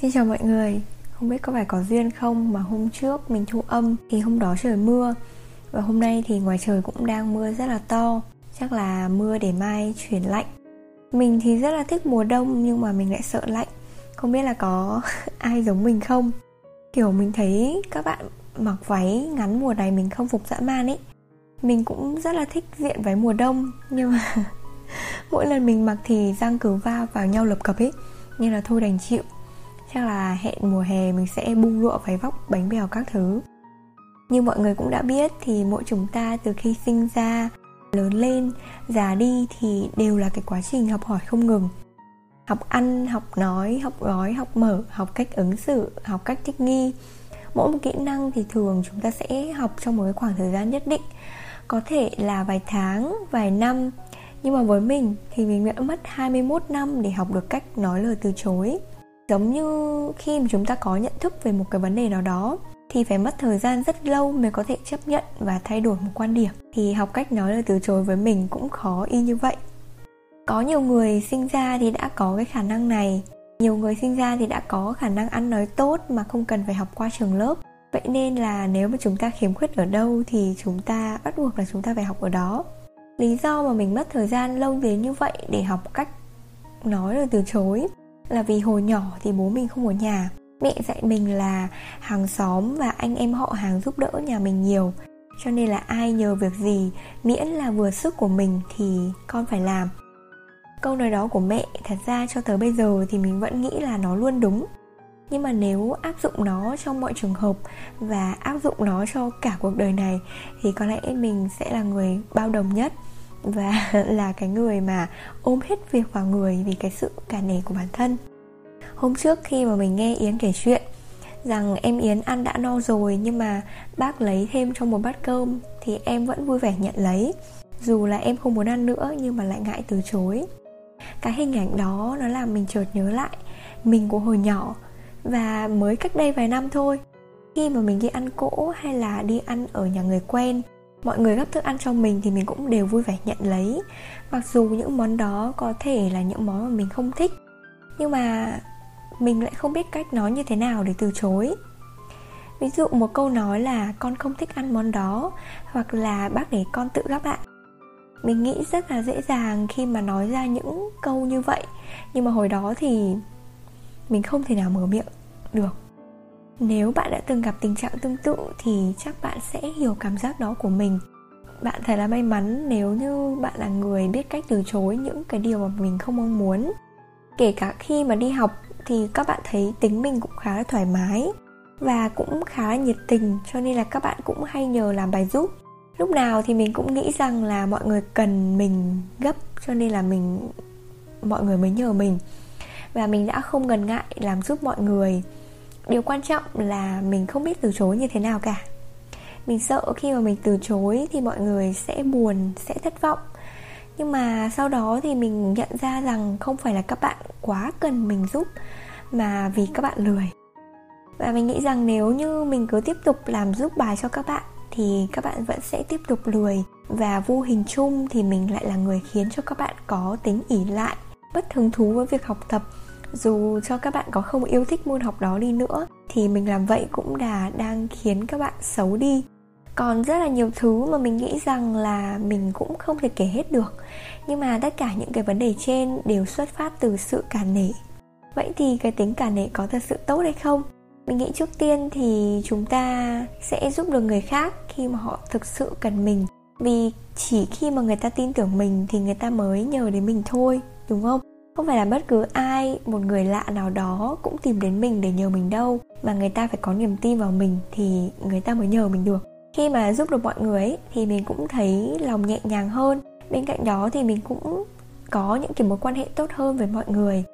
Xin chào mọi người. Không biết có phải có duyên không mà hôm trước mình thu âm thì hôm đó trời mưa. Và hôm nay thì ngoài trời cũng đang mưa rất là to. Chắc là mưa để mai chuyển lạnh. Mình thì rất là thích mùa đông nhưng mà mình lại sợ lạnh. Không biết là có ai giống mình không? Kiểu mình thấy các bạn mặc váy ngắn mùa này mình không phục dã man ấy. Mình cũng rất là thích diện váy mùa đông, Nhưng mà mỗi lần mình mặc thì răng cứ va vào nhau lập cập ấy Như là thôi đành chịu chắc là hẹn mùa hè mình sẽ bung lụa, váy vóc, bánh bèo các thứ. Như mọi người cũng đã biết thì mỗi chúng ta từ khi sinh ra, lớn lên, già đi thì đều là cái quá trình học hỏi không ngừng. Học ăn, học nói, học gói, học mở, học cách ứng xử, học cách thích nghi. Mỗi một kỹ năng thì thường chúng ta sẽ học trong một cái khoảng thời gian nhất định. Có thể là vài tháng, vài năm. Nhưng mà với mình thì mình đã mất 21 năm để học được cách nói lời từ chối giống như khi mà chúng ta có nhận thức về một cái vấn đề nào đó, thì phải mất thời gian rất lâu mới có thể chấp nhận và thay đổi một quan điểm. Thì học cách nói lời từ chối với mình cũng khó y như vậy. Có nhiều người sinh ra thì đã có cái khả năng này. Nhiều người sinh ra thì đã có khả năng ăn nói tốt mà không cần phải học qua trường lớp. Vậy nên là nếu mà chúng ta khiếm khuyết ở đâu thì chúng ta bắt buộc là chúng ta phải học ở đó. Lý do mà mình mất thời gian lâu đến như vậy để học cách nói lời từ chối là vì hồi nhỏ thì bố mình không ở nhà. Mẹ dạy mình là hàng xóm và anh em họ hàng giúp đỡ nhà mình nhiều. Cho nên là ai nhờ việc gì, miễn là vừa sức của mình thì con phải làm. Câu nói đó của mẹ thật ra cho tới bây giờ thì mình vẫn nghĩ là nó luôn đúng. Nhưng mà nếu áp dụng nó trong mọi trường hợp và áp dụng nó cho cả cuộc đời này thì có lẽ mình sẽ là người bao đồng nhất và là cái người mà ôm hết việc vào người vì cái sự cả nể của bản thân. Hôm trước khi mà mình nghe yến kể chuyện, rằng em yến ăn đã no rồi nhưng mà bác lấy thêm trong một bát cơm thì em vẫn vui vẻ nhận lấy. Dù là em không muốn ăn nữa nhưng mà lại ngại từ chối. Cái hình ảnh đó nó làm mình chợt nhớ lại mình của hồi nhỏ và mới cách đây vài năm thôi. Khi mà mình đi ăn cỗ hay là đi ăn ở nhà người quen mọi người gấp thức ăn cho mình thì mình cũng đều vui vẻ nhận lấy. Mặc dù những món đó có thể là những món mà mình không thích, nhưng mà mình lại không biết cách nói như thế nào để từ chối. Ví dụ một câu nói là con không thích ăn món đó hoặc là bác để con tự gắp ạ mình nghĩ rất là dễ dàng khi mà nói ra những câu như vậy, nhưng mà hồi đó thì mình không thể nào mở miệng được nếu bạn đã từng gặp tình trạng tương tự thì chắc bạn sẽ hiểu cảm giác đó của mình. Bạn thật là may mắn nếu như bạn là người biết cách từ chối những cái điều mà mình không mong muốn. Kể cả khi mà đi học thì các bạn thấy tính mình cũng khá là thoải mái và cũng khá là nhiệt tình, cho nên là các bạn cũng hay nhờ làm bài giúp. Lúc nào thì mình cũng nghĩ rằng là mọi người cần mình gấp, cho nên là mình, mọi người mới nhờ mình. Và mình đã không ngần ngại làm giúp mọi người điều quan trọng là mình không biết từ chối như thế nào cả. Mình sợ khi mà mình từ chối thì mọi người sẽ buồn, sẽ thất vọng. Nhưng mà sau đó thì mình nhận ra rằng không phải là các bạn quá cần mình giúp, mà vì các bạn lười. Và mình nghĩ rằng nếu như mình cứ tiếp tục làm giúp bài cho các bạn, thì các bạn vẫn sẽ tiếp tục lười. Và vô hình chung thì mình lại là người khiến cho các bạn có tính ỉ lại, bất hứng thú với việc học tập dù cho các bạn có không yêu thích môn học đó đi nữa, thì mình làm vậy cũng là đang khiến các bạn xấu đi. Còn rất là nhiều thứ mà mình nghĩ rằng là mình cũng không thể kể hết được. Nhưng mà tất cả những cái vấn đề trên đều xuất phát từ sự cả nể. Vậy thì cái tính cả nể có thật sự tốt hay không? Mình nghĩ trước tiên thì chúng ta sẽ giúp được người khác khi mà họ thực sự cần mình. Vì chỉ khi mà người ta tin tưởng mình thì người ta mới nhờ đến mình thôi, đúng không? Không phải là bất cứ ai một người lạ nào đó cũng tìm đến mình để nhờ mình đâu mà người ta phải có niềm tin vào mình thì người ta mới nhờ mình được. Khi mà giúp được mọi người ấy, thì mình cũng thấy lòng nhẹ nhàng hơn. Bên cạnh đó thì mình cũng có những cái mối quan hệ tốt hơn với mọi người.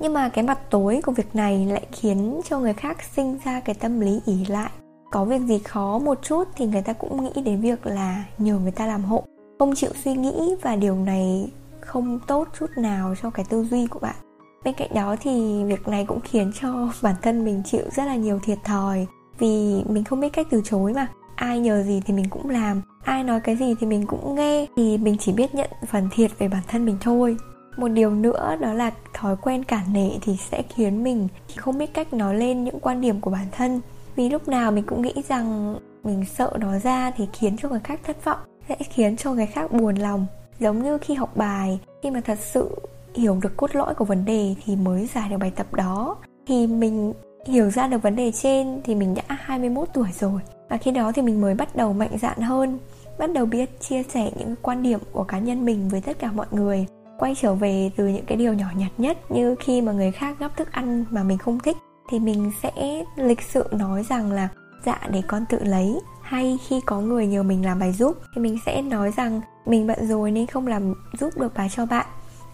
Nhưng mà cái mặt tối của việc này lại khiến cho người khác sinh ra cái tâm lý ỉ lại. Có việc gì khó một chút thì người ta cũng nghĩ đến việc là nhờ người ta làm hộ không chịu suy nghĩ và điều này không tốt chút nào cho cái tư duy của bạn. Bên cạnh đó thì việc này cũng khiến cho bản thân mình chịu rất là nhiều thiệt thòi vì mình không biết cách từ chối mà. Ai nhờ gì thì mình cũng làm, ai nói cái gì thì mình cũng nghe, thì mình chỉ biết nhận phần thiệt về bản thân mình thôi. Một điều nữa đó là thói quen cả nể thì sẽ khiến mình không biết cách nói lên những quan điểm của bản thân. Vì lúc nào mình cũng nghĩ rằng mình sợ nói ra thì khiến cho người khác thất vọng, sẽ khiến cho người khác buồn lòng giống như khi học bài, khi mà thật sự hiểu được cốt lõi của vấn đề thì mới giải được bài tập đó. Thì mình hiểu ra được vấn đề trên thì mình đã 21 tuổi rồi. Và khi đó thì mình mới bắt đầu mạnh dạn hơn, bắt đầu biết chia sẻ những quan điểm của cá nhân mình với tất cả mọi người. Quay trở về từ những cái điều nhỏ nhặt nhất như khi mà người khác gắp thức ăn mà mình không thích thì mình sẽ lịch sự nói rằng là dạ để con tự lấy hay khi có người nhờ mình làm bài giúp, thì mình sẽ nói rằng mình bận rồi nên không làm giúp được bài cho bạn.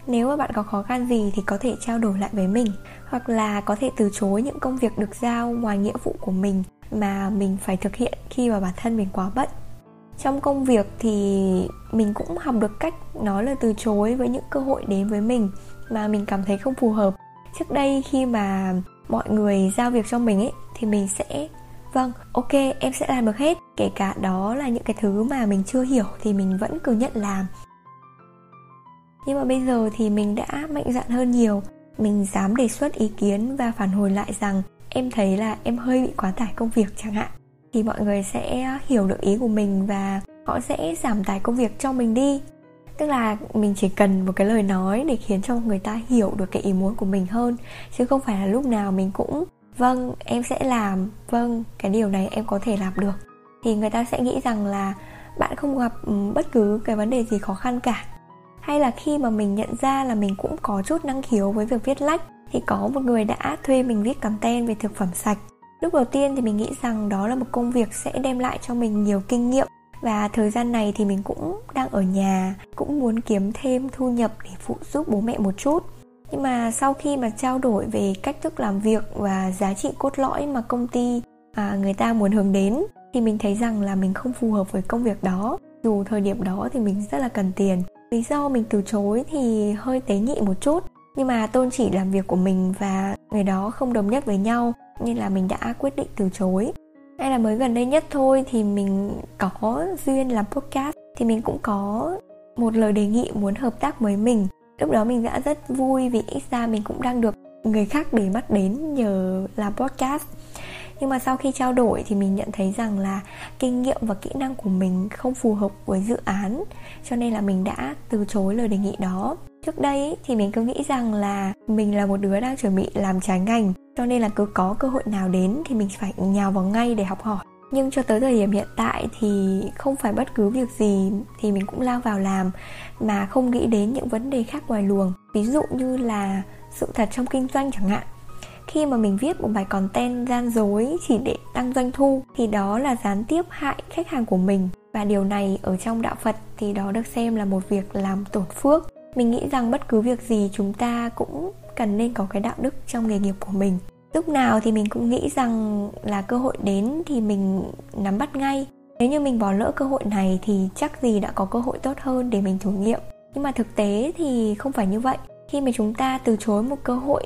Nếu mà bạn có khó khăn gì thì có thể trao đổi lại với mình, hoặc là có thể từ chối những công việc được giao ngoài nghĩa vụ của mình mà mình phải thực hiện khi mà bản thân mình quá bận. Trong công việc thì mình cũng học được cách nói lời từ chối với những cơ hội đến với mình mà mình cảm thấy không phù hợp. Trước đây khi mà mọi người giao việc cho mình ấy, thì mình sẽ vâng ok, em sẽ làm được hết kể cả đó là những cái thứ mà mình chưa hiểu thì mình vẫn cứ nhận làm. Nhưng mà bây giờ thì mình đã mạnh dạn hơn nhiều. Mình dám đề xuất ý kiến và phản hồi lại rằng em thấy là em hơi bị quá tải công việc chẳng hạn. Thì mọi người sẽ hiểu được ý của mình và họ sẽ giảm tải công việc cho mình đi. Tức là mình chỉ cần một cái lời nói để khiến cho người ta hiểu được cái ý muốn của mình hơn. Chứ không phải là lúc nào mình cũng vâng em sẽ làm. Vâng cái điều này em có thể làm được thì người ta sẽ nghĩ rằng là bạn không gặp ừ, bất cứ cái vấn đề gì khó khăn cả. Hay là khi mà mình nhận ra là mình cũng có chút năng khiếu với việc viết lách thì có một người đã thuê mình viết content về thực phẩm sạch. Lúc đầu tiên thì mình nghĩ rằng đó là một công việc sẽ đem lại cho mình nhiều kinh nghiệm và thời gian này thì mình cũng đang ở nhà cũng muốn kiếm thêm thu nhập để phụ giúp bố mẹ một chút. Nhưng mà sau khi mà trao đổi về cách thức làm việc và giá trị cốt lõi mà công ty à, người ta muốn hướng đến thì mình thấy rằng là mình không phù hợp với công việc đó. Dù thời điểm đó thì mình rất là cần tiền. Lý do mình từ chối thì hơi tế nhị một chút. Nhưng mà tôn chỉ làm việc của mình và người đó không đồng nhất với nhau, nên là mình đã quyết định từ chối. Hay là mới gần đây nhất thôi thì mình có duyên làm podcast, thì mình cũng có một lời đề nghị muốn hợp tác với mình. Lúc đó mình đã rất vui vì ít ra mình cũng đang được người khác để mắt đến nhờ làm podcast nhưng mà sau khi trao đổi thì mình nhận thấy rằng là kinh nghiệm và kỹ năng của mình không phù hợp với dự án, cho nên là mình đã từ chối lời đề nghị đó. Trước đây thì mình cứ nghĩ rằng là mình là một đứa đang chuẩn bị làm trái ngành, cho nên là cứ có cơ hội nào đến thì mình phải nhào vào ngay để học hỏi. Nhưng cho tới thời điểm hiện tại thì không phải bất cứ việc gì thì mình cũng lao vào làm, mà không nghĩ đến những vấn đề khác ngoài luồng. Ví dụ như là sự thật trong kinh doanh chẳng hạn khi mà mình viết một bài content gian dối chỉ để tăng doanh thu, thì đó là gián tiếp hại khách hàng của mình. Và điều này ở trong đạo Phật thì đó được xem là một việc làm tổn phước. Mình nghĩ rằng bất cứ việc gì chúng ta cũng cần nên có cái đạo đức trong nghề nghiệp của mình. Lúc nào thì mình cũng nghĩ rằng là cơ hội đến thì mình nắm bắt ngay. Nếu như mình bỏ lỡ cơ hội này thì chắc gì đã có cơ hội tốt hơn để mình thử nghiệm. Nhưng mà thực tế thì không phải như vậy. Khi mà chúng ta từ chối một cơ hội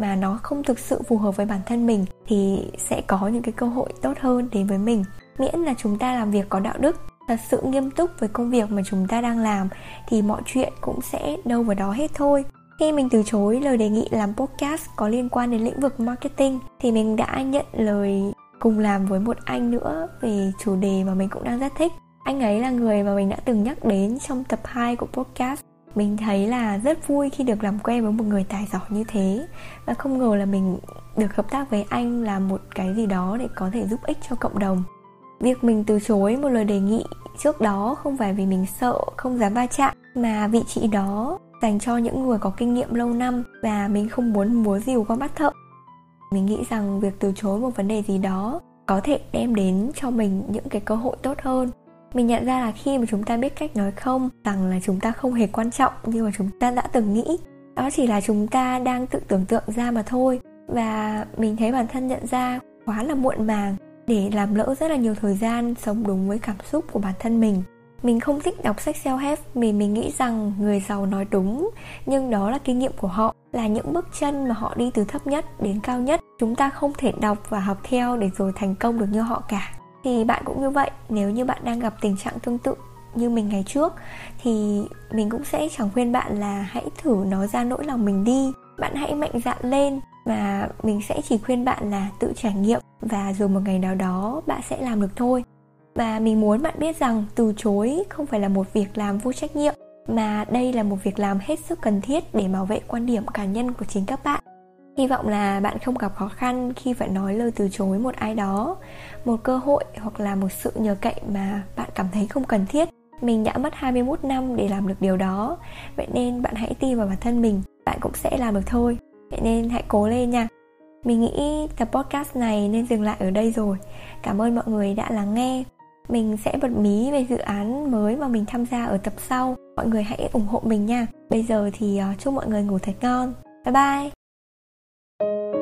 mà nó không thực sự phù hợp với bản thân mình thì sẽ có những cái cơ hội tốt hơn đến với mình miễn là chúng ta làm việc có đạo đức, thật sự nghiêm túc với công việc mà chúng ta đang làm thì mọi chuyện cũng sẽ đâu vào đó hết thôi khi mình từ chối lời đề nghị làm podcast có liên quan đến lĩnh vực marketing thì mình đã nhận lời cùng làm với một anh nữa về chủ đề mà mình cũng đang rất thích. Anh ấy là người mà mình đã từng nhắc đến trong tập 2 của podcast. Mình thấy là rất vui khi được làm quen với một người tài giỏi như thế. Và không ngờ là mình được hợp tác với anh là một cái gì đó để có thể giúp ích cho cộng đồng. Việc mình từ chối một lời đề nghị trước đó không phải vì mình sợ, không dám va chạm, mà vị trí đó dành cho những người có kinh nghiệm lâu năm và mình không muốn múa rìu qua mắt thợ. Mình nghĩ rằng việc từ chối một vấn đề gì đó có thể đem đến cho mình những cái cơ hội tốt hơn mình nhận ra là khi mà chúng ta biết cách nói không rằng là chúng ta không hề quan trọng như mà chúng ta đã từng nghĩ. Đó chỉ là chúng ta đang tự tưởng tượng ra mà thôi. Và mình thấy bản thân nhận ra quá là muộn màng để làm lỡ rất là nhiều thời gian sống đúng với cảm xúc của bản thân mình. Mình không thích đọc sách self-help vì mình nghĩ rằng người giàu nói đúng, nhưng đó là kinh nghiệm của họ, là những bước chân mà họ đi từ thấp nhất đến cao nhất. Chúng ta không thể đọc và học theo để rồi thành công được như họ cả thì bạn cũng như vậy, nếu như bạn đang gặp tình trạng tương tự như mình ngày trước, thì mình cũng sẽ chẳng khuyên bạn là hãy thử nói ra nỗi lòng mình đi. Bạn hãy mạnh dạn lên và mình sẽ chỉ khuyên bạn là tự trải nghiệm và rồi một ngày nào đó bạn sẽ làm được thôi. Và mình muốn bạn biết rằng từ chối không phải là một việc làm vô trách nhiệm, mà đây là một việc làm hết sức cần thiết để bảo vệ quan điểm cá nhân của chính các bạn hy vọng là bạn không gặp khó khăn khi phải nói lời từ chối một ai đó. Một cơ hội hoặc là một sự nhờ cậy mà bạn cảm thấy không cần thiết. Mình đã mất 21 năm để làm được điều đó. Vậy nên bạn hãy tin vào bản thân mình. Bạn cũng sẽ làm được thôi. Vậy nên hãy cố lên nha. Mình nghĩ tập podcast này nên dừng lại ở đây rồi. Cảm ơn mọi người đã lắng nghe. Mình sẽ bật mí về dự án mới mà mình tham gia ở tập sau. Mọi người hãy ủng hộ mình nha. Bây giờ thì ờ, chúc mọi người ngủ thật ngon. Bye bye! Thank you.